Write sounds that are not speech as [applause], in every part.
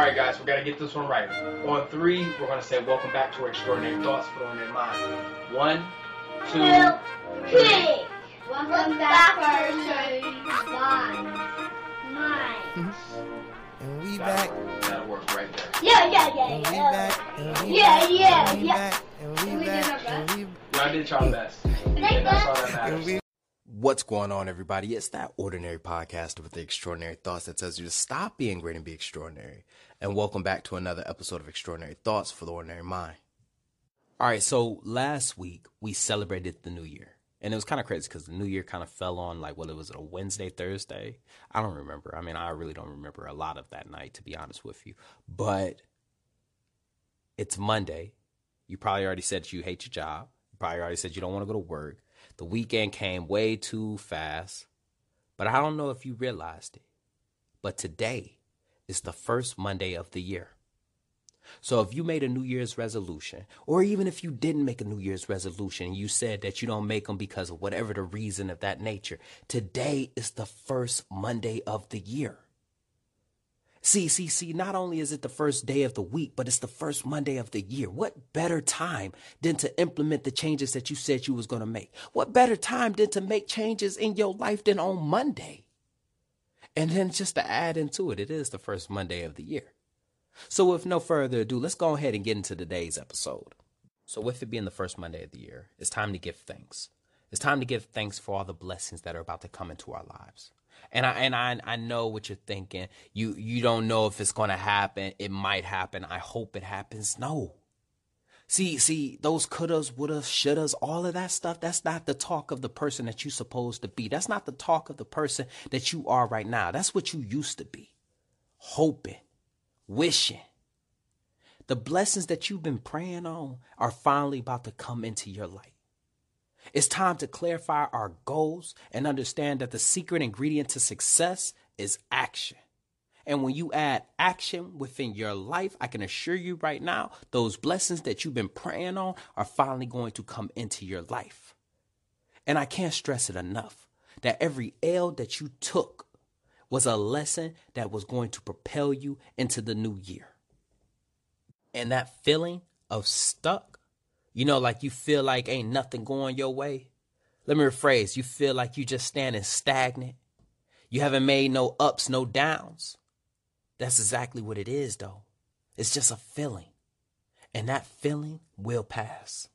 All right, guys, we got to get this one right. On three, we're going to say, Welcome back to our Extraordinary Thoughts for on their mind. One, two, Two, three. Welcome back to our show. Minds. Minds. And we back. work. That'll work right there. Yeah, yeah, And yeah, we yeah. back. And we Yeah, back. yeah, And we yeah. back. And we We did our back. And Y'all did y'all best. And that's all that and matters. What's going on, everybody? It's that ordinary podcast with the extraordinary thoughts that tells you to stop being great and be extraordinary. And welcome back to another episode of Extraordinary Thoughts for the Ordinary Mind. All right, so last week we celebrated the new year. And it was kind of crazy because the new year kind of fell on like, well, it was a Wednesday, Thursday. I don't remember. I mean, I really don't remember a lot of that night, to be honest with you. But it's Monday. You probably already said you hate your job. You probably already said you don't want to go to work. The weekend came way too fast. But I don't know if you realized it. But today is the first Monday of the year. So if you made a New Year's resolution, or even if you didn't make a New Year's resolution you said that you don't make them because of whatever the reason of that nature, today is the first Monday of the year. See, see, see, not only is it the first day of the week, but it's the first Monday of the year. What better time than to implement the changes that you said you was going to make? What better time than to make changes in your life than on Monday? And then just to add into it, it is the first Monday of the year. So with no further ado, let's go ahead and get into today's episode. So with it being the first Monday of the year, it's time to give thanks. It's time to give thanks for all the blessings that are about to come into our lives. And I and I I know what you're thinking. You you don't know if it's to happen. It might happen. I hope it happens. No. See, see, those couldas, wouldas, shouldas, all of that stuff, that's not the talk of the person that you're supposed to be. That's not the talk of the person that you are right now. That's what you used to be. Hoping, wishing. The blessings that you've been praying on are finally about to come into your life. It's time to clarify our goals and understand that the secret ingredient to success is action. And when you add action within your life, I can assure you right now, those blessings that you've been praying on are finally going to come into your life. And I can't stress it enough that every L that you took was a lesson that was going to propel you into the new year. And that feeling of stuck, you know, like you feel like ain't nothing going your way. Let me rephrase you feel like you just standing stagnant. You haven't made no ups, no downs. That's exactly what it is, though. It's just a feeling. And that feeling will pass.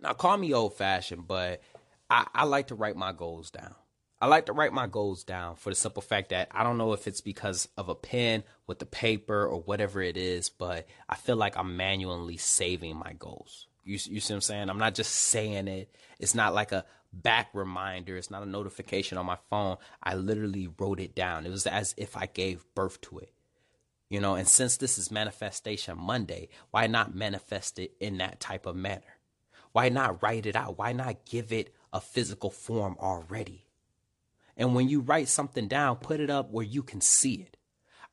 Now, call me old fashioned, but I, I like to write my goals down. I like to write my goals down for the simple fact that I don't know if it's because of a pen with the paper or whatever it is, but I feel like I'm manually saving my goals. You, you see what I'm saying? I'm not just saying it. It's not like a back reminder. It's not a notification on my phone. I literally wrote it down. It was as if I gave birth to it. You know, and since this is Manifestation Monday, why not manifest it in that type of manner? Why not write it out? Why not give it a physical form already? And when you write something down, put it up where you can see it.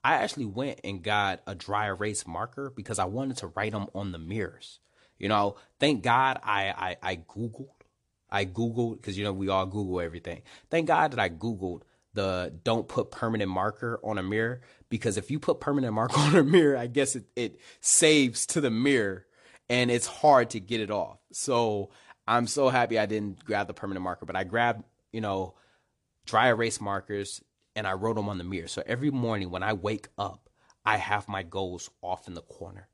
I actually went and got a dry erase marker because I wanted to write them on the mirrors. You know, thank God I I, I Googled. I Googled because you know we all Google everything. Thank God that I Googled the don't put permanent marker on a mirror because if you put permanent marker [laughs] on a mirror, I guess it, it saves to the mirror and it's hard to get it off. So I'm so happy I didn't grab the permanent marker, but I grabbed, you know, dry erase markers and I wrote them on the mirror. So every morning when I wake up, I have my goals off in the corner.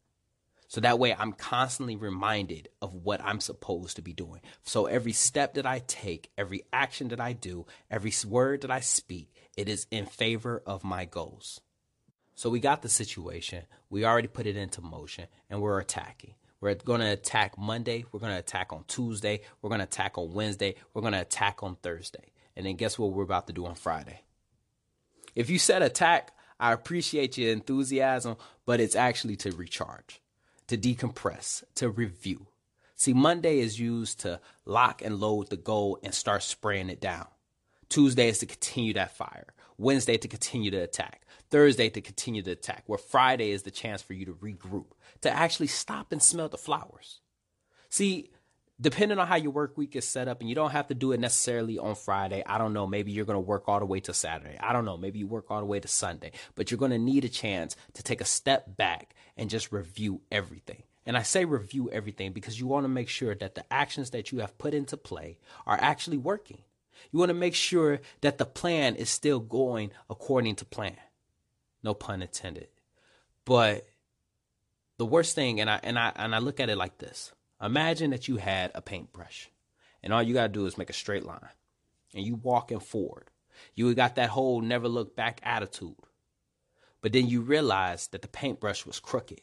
So that way I'm constantly reminded of what I'm supposed to be doing. So every step that I take, every action that I do, every word that I speak, it is in favor of my goals. So we got the situation. We already put it into motion and we're attacking. We're going to attack Monday. We're going to attack on Tuesday. We're going to attack on Wednesday. We're going to attack on Thursday. And then guess what we're about to do on Friday? If you said attack, I appreciate your enthusiasm, but it's actually to recharge, to decompress, to review. See, Monday is used to lock and load the goal and start spraying it down. Tuesday is to continue that fire. Wednesday to continue to attack. Thursday to continue to attack. Where Friday is the chance for you to regroup, to actually stop and smell the flowers. See, depending on how your work week is set up, and you don't have to do it necessarily on Friday. I don't know. Maybe you're going to work all the way to Saturday. I don't know. Maybe you work all the way to Sunday, but you're going to need a chance to take a step back and just review everything. And I say review everything because you want to make sure that the actions that you have put into play are actually working. You want to make sure that the plan is still going according to plan. No pun intended. But the worst thing, and I and I and I look at it like this. Imagine that you had a paintbrush, and all you gotta do is make a straight line, and you walking forward. You got that whole never look back attitude. But then you realize that the paintbrush was crooked.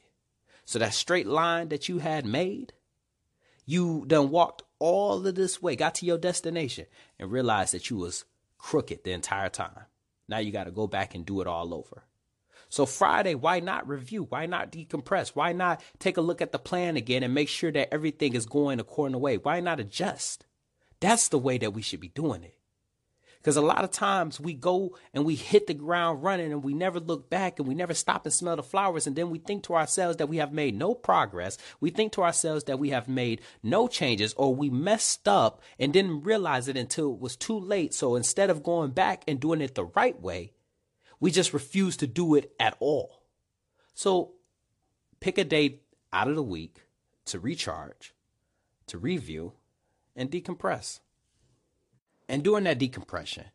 So that straight line that you had made, you done walked all of this way, got to your destination, and realized that you was crooked the entire time. Now you got to go back and do it all over. So Friday, why not review? Why not decompress? Why not take a look at the plan again and make sure that everything is going according to way? Why not adjust? That's the way that we should be doing it. Because a lot of times we go and we hit the ground running and we never look back and we never stop and smell the flowers. And then we think to ourselves that we have made no progress. We think to ourselves that we have made no changes or we messed up and didn't realize it until it was too late. So instead of going back and doing it the right way, we just refuse to do it at all. So pick a day out of the week to recharge, to review, and decompress. And during that decompression,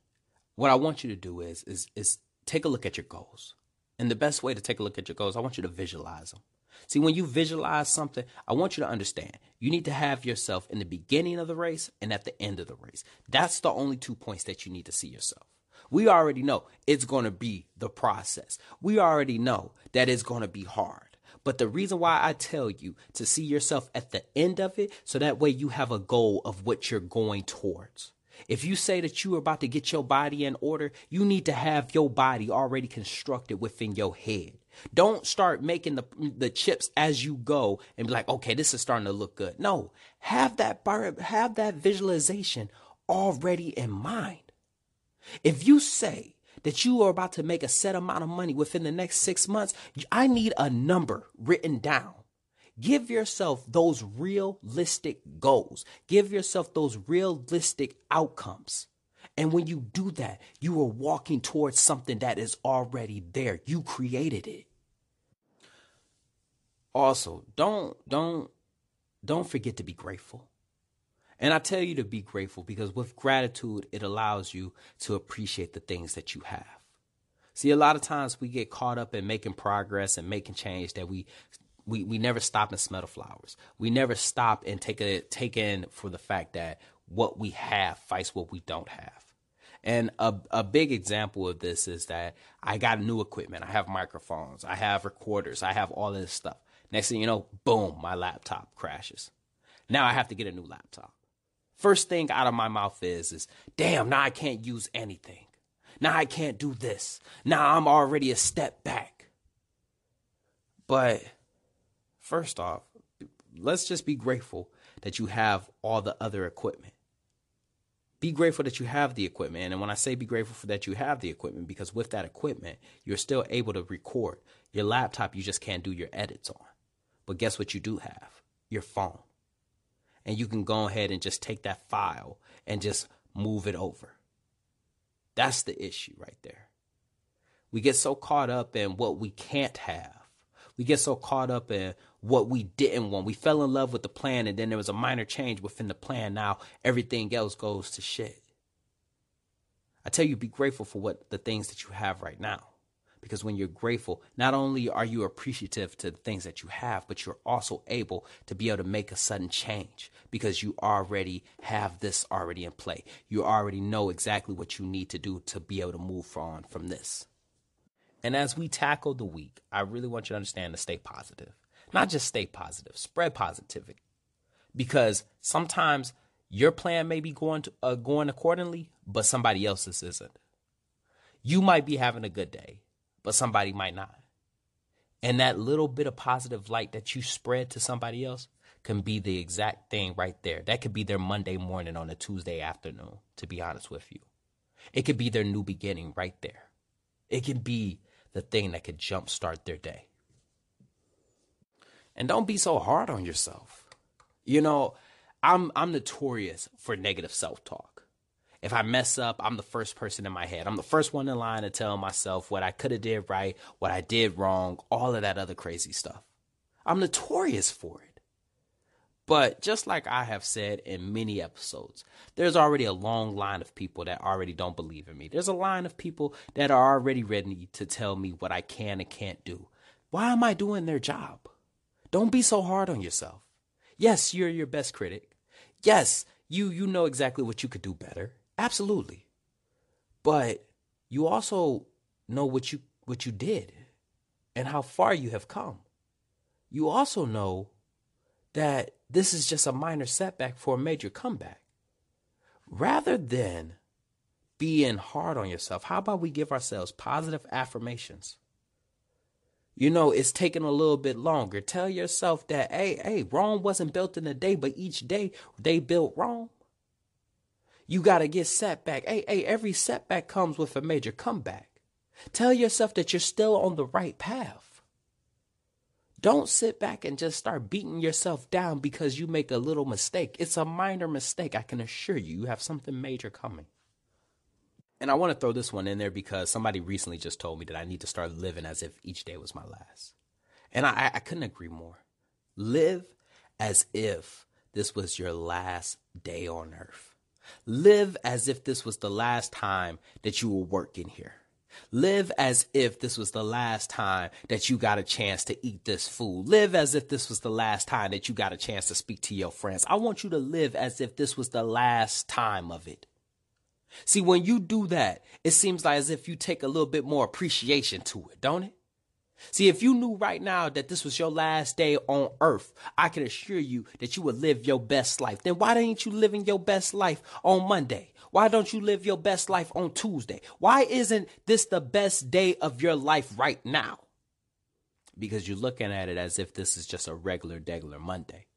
what I want you to do is is is take a look at your goals. And the best way to take a look at your goals, I want you to visualize them. See, when you visualize something, I want you to understand you need to have yourself in the beginning of the race and at the end of the race. That's the only two points that you need to see yourself. We already know it's going to be the process. We already know that it's going to be hard. But the reason why I tell you to see yourself at the end of it, so that way you have a goal of what you're going towards. If you say that you are about to get your body in order, you need to have your body already constructed within your head. Don't start making the the chips as you go and be like, okay, this is starting to look good. No, have that have that visualization already in mind. If you say that you are about to make a set amount of money within the next six months, I need a number written down. Give yourself those realistic goals. Give yourself those realistic outcomes. And when you do that, you are walking towards something that is already there. You created it. Also, don't don't don't forget to be grateful. And I tell you to be grateful because with gratitude, it allows you to appreciate the things that you have. See, a lot of times we get caught up in making progress and making change that we we, we never stop and smell the flowers. We never stop and take a take in for the fact that what we have fights what we don't have. And a, a big example of this is that I got new equipment. I have microphones, I have recorders, I have all this stuff. Next thing you know, boom, my laptop crashes. Now I have to get a new laptop. First thing out of my mouth is, is damn, now I can't use anything. Now I can't do this. Now I'm already a step back. But first off, let's just be grateful that you have all the other equipment. Be grateful that you have the equipment. And when I say be grateful for that you have the equipment, because with that equipment, you're still able to record. Your laptop, you just can't do your edits on. But guess what you do have? Your phone and you can go ahead and just take that file and just move it over. That's the issue right there. We get so caught up in what we can't have. We get so caught up in what we didn't want. We fell in love with the plan and then there was a minor change within the plan. Now everything else goes to shit. I tell you, be grateful for what the things that you have right now. Because when you're grateful, not only are you appreciative to the things that you have, but you're also able to be able to make a sudden change because you already have this already in play. You already know exactly what you need to do to be able to move on from this. And as we tackle the week, I really want you to understand to stay positive. Not just stay positive, spread positivity. Because sometimes your plan may be going to, uh, going accordingly, but somebody else's isn't. You might be having a good day but somebody might not. And that little bit of positive light that you spread to somebody else can be the exact thing right there. That could be their Monday morning on a Tuesday afternoon, to be honest with you. It could be their new beginning right there. It can be the thing that could jumpstart their day. And don't be so hard on yourself. You know, I'm I'm notorious for negative self-talk. If I mess up, I'm the first person in my head. I'm the first one in line to tell myself what I could have did right, what I did wrong, all of that other crazy stuff. I'm notorious for it. But just like I have said in many episodes, there's already a long line of people that already don't believe in me. There's a line of people that are already ready to tell me what I can and can't do. Why am I doing their job? Don't be so hard on yourself. Yes, you're your best critic. Yes, you you know exactly what you could do better. Absolutely. But you also know what you what you did and how far you have come. You also know that this is just a minor setback for a major comeback. Rather than being hard on yourself, how about we give ourselves positive affirmations? You know, it's taking a little bit longer. Tell yourself that, hey, hey, Rome wasn't built in a day, but each day they built Rome. You got to get setback. Hey, hey, every setback comes with a major comeback. Tell yourself that you're still on the right path. Don't sit back and just start beating yourself down because you make a little mistake. It's a minor mistake. I can assure you, you have something major coming. And I want to throw this one in there because somebody recently just told me that I need to start living as if each day was my last. And I, I couldn't agree more. Live as if this was your last day on earth. Live as if this was the last time that you were working here. Live as if this was the last time that you got a chance to eat this food. Live as if this was the last time that you got a chance to speak to your friends. I want you to live as if this was the last time of it. See, when you do that, it seems like as if you take a little bit more appreciation to it, don't it? See, if you knew right now that this was your last day on earth, I can assure you that you would live your best life. Then why ain't you living your best life on Monday? Why don't you live your best life on Tuesday? Why isn't this the best day of your life right now? Because you're looking at it as if this is just a regular, degular Monday.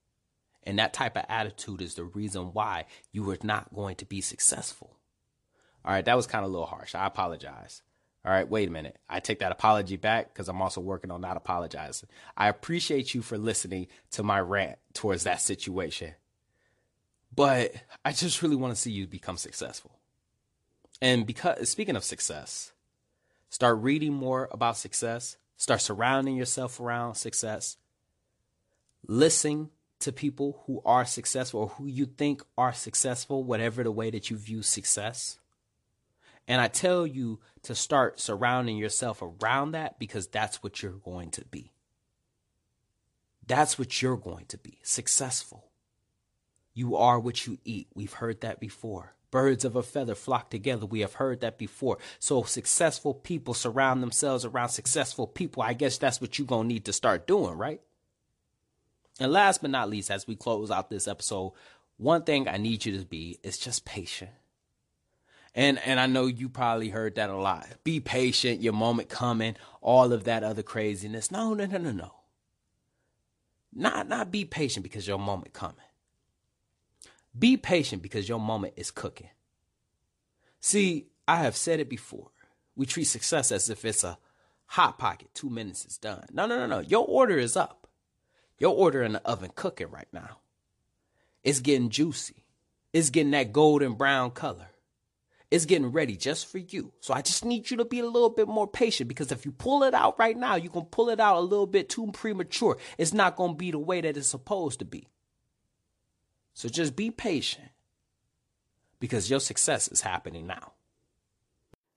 And that type of attitude is the reason why you are not going to be successful. All right, that was kind of a little harsh. I apologize. All right, wait a minute. I take that apology back because I'm also working on not apologizing. I appreciate you for listening to my rant towards that situation. But I just really want to see you become successful. And because speaking of success, start reading more about success, start surrounding yourself around success. Listen to people who are successful or who you think are successful, whatever the way that you view success. And I tell you to start surrounding yourself around that because that's what you're going to be. That's what you're going to be successful. You are what you eat. We've heard that before. Birds of a feather flock together. We have heard that before. So successful people surround themselves around successful people. I guess that's what you're going to need to start doing, right? And last but not least, as we close out this episode, one thing I need you to be is just patient. And and I know you probably heard that a lot. Be patient, your moment coming, all of that other craziness. No, no, no, no, no. Not not be patient because your moment coming. Be patient because your moment is cooking. See, I have said it before. We treat success as if it's a hot pocket. Two minutes is done. No, no, no, no. Your order is up. Your order in the oven cooking right now. It's getting juicy. It's getting that golden brown color. It's getting ready just for you. So I just need you to be a little bit more patient because if you pull it out right now, you can pull it out a little bit too premature. It's not going to be the way that it's supposed to be. So just be patient because your success is happening now.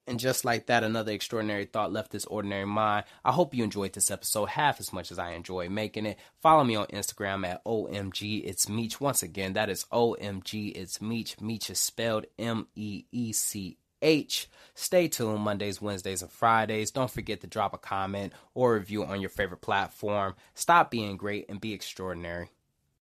And just like that, another extraordinary thought left this ordinary mind. I hope you enjoyed this episode half as much as I enjoy making it. Follow me on Instagram at OMG It's Meech. Once again, that is OMG It's Meech. Meech is spelled M E E C H. Stay tuned Mondays, Wednesdays, and Fridays. Don't forget to drop a comment or review on your favorite platform. Stop being great and be extraordinary.